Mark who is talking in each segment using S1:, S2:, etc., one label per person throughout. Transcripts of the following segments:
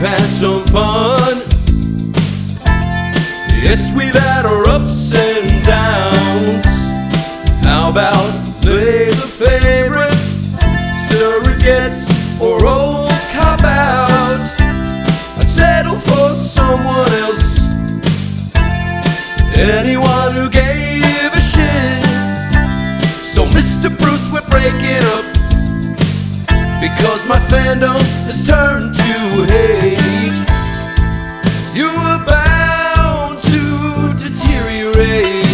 S1: some fun. Yes, we've had our ups and downs. How about play the favorite surrogates or old cop out? I'd settle for someone else. Anyone who gave a shit. So, Mr. Bruce, we're breaking up because my fandom has turned to hate. You were bound to deteriorate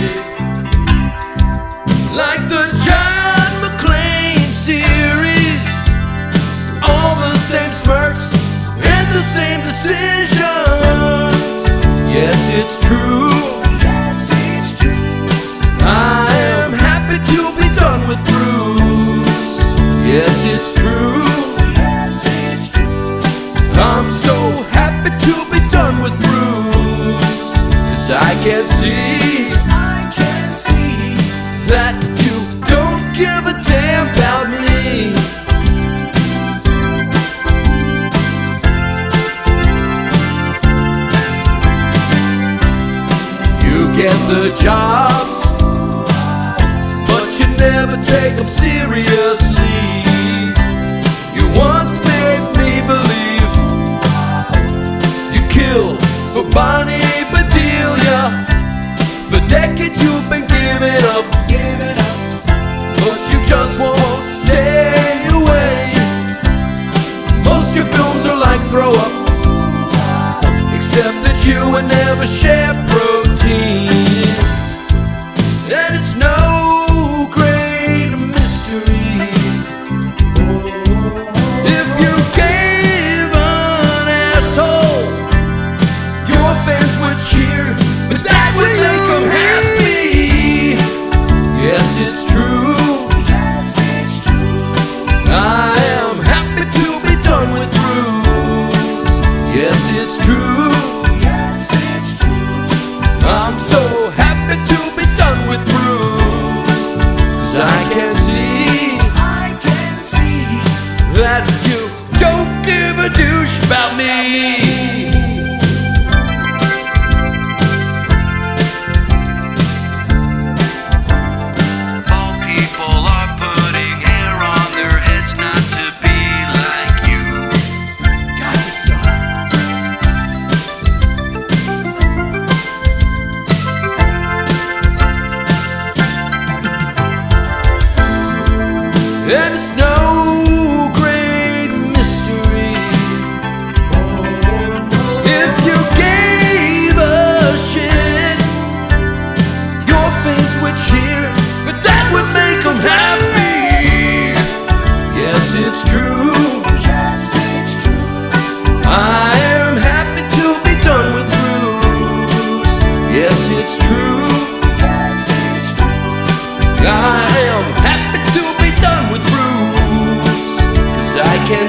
S1: like the John McClane series. All the same smirks and the same decisions. Yes, it's true. Cause I can see that you don't give a damn about me. You get the jobs, but you never take them seriously. Decades you've been giving up, but you just won't stay away. Most your films are like throw up, except that you would never share protein. That you don't give a douche about me.
S2: All people are putting hair on their heads not to be like you.
S1: God, you suck. And it's no Yes, it's true. I am happy to be done with Bruce. Yes, it's true. I am happy to be done with Bruce. Cause I can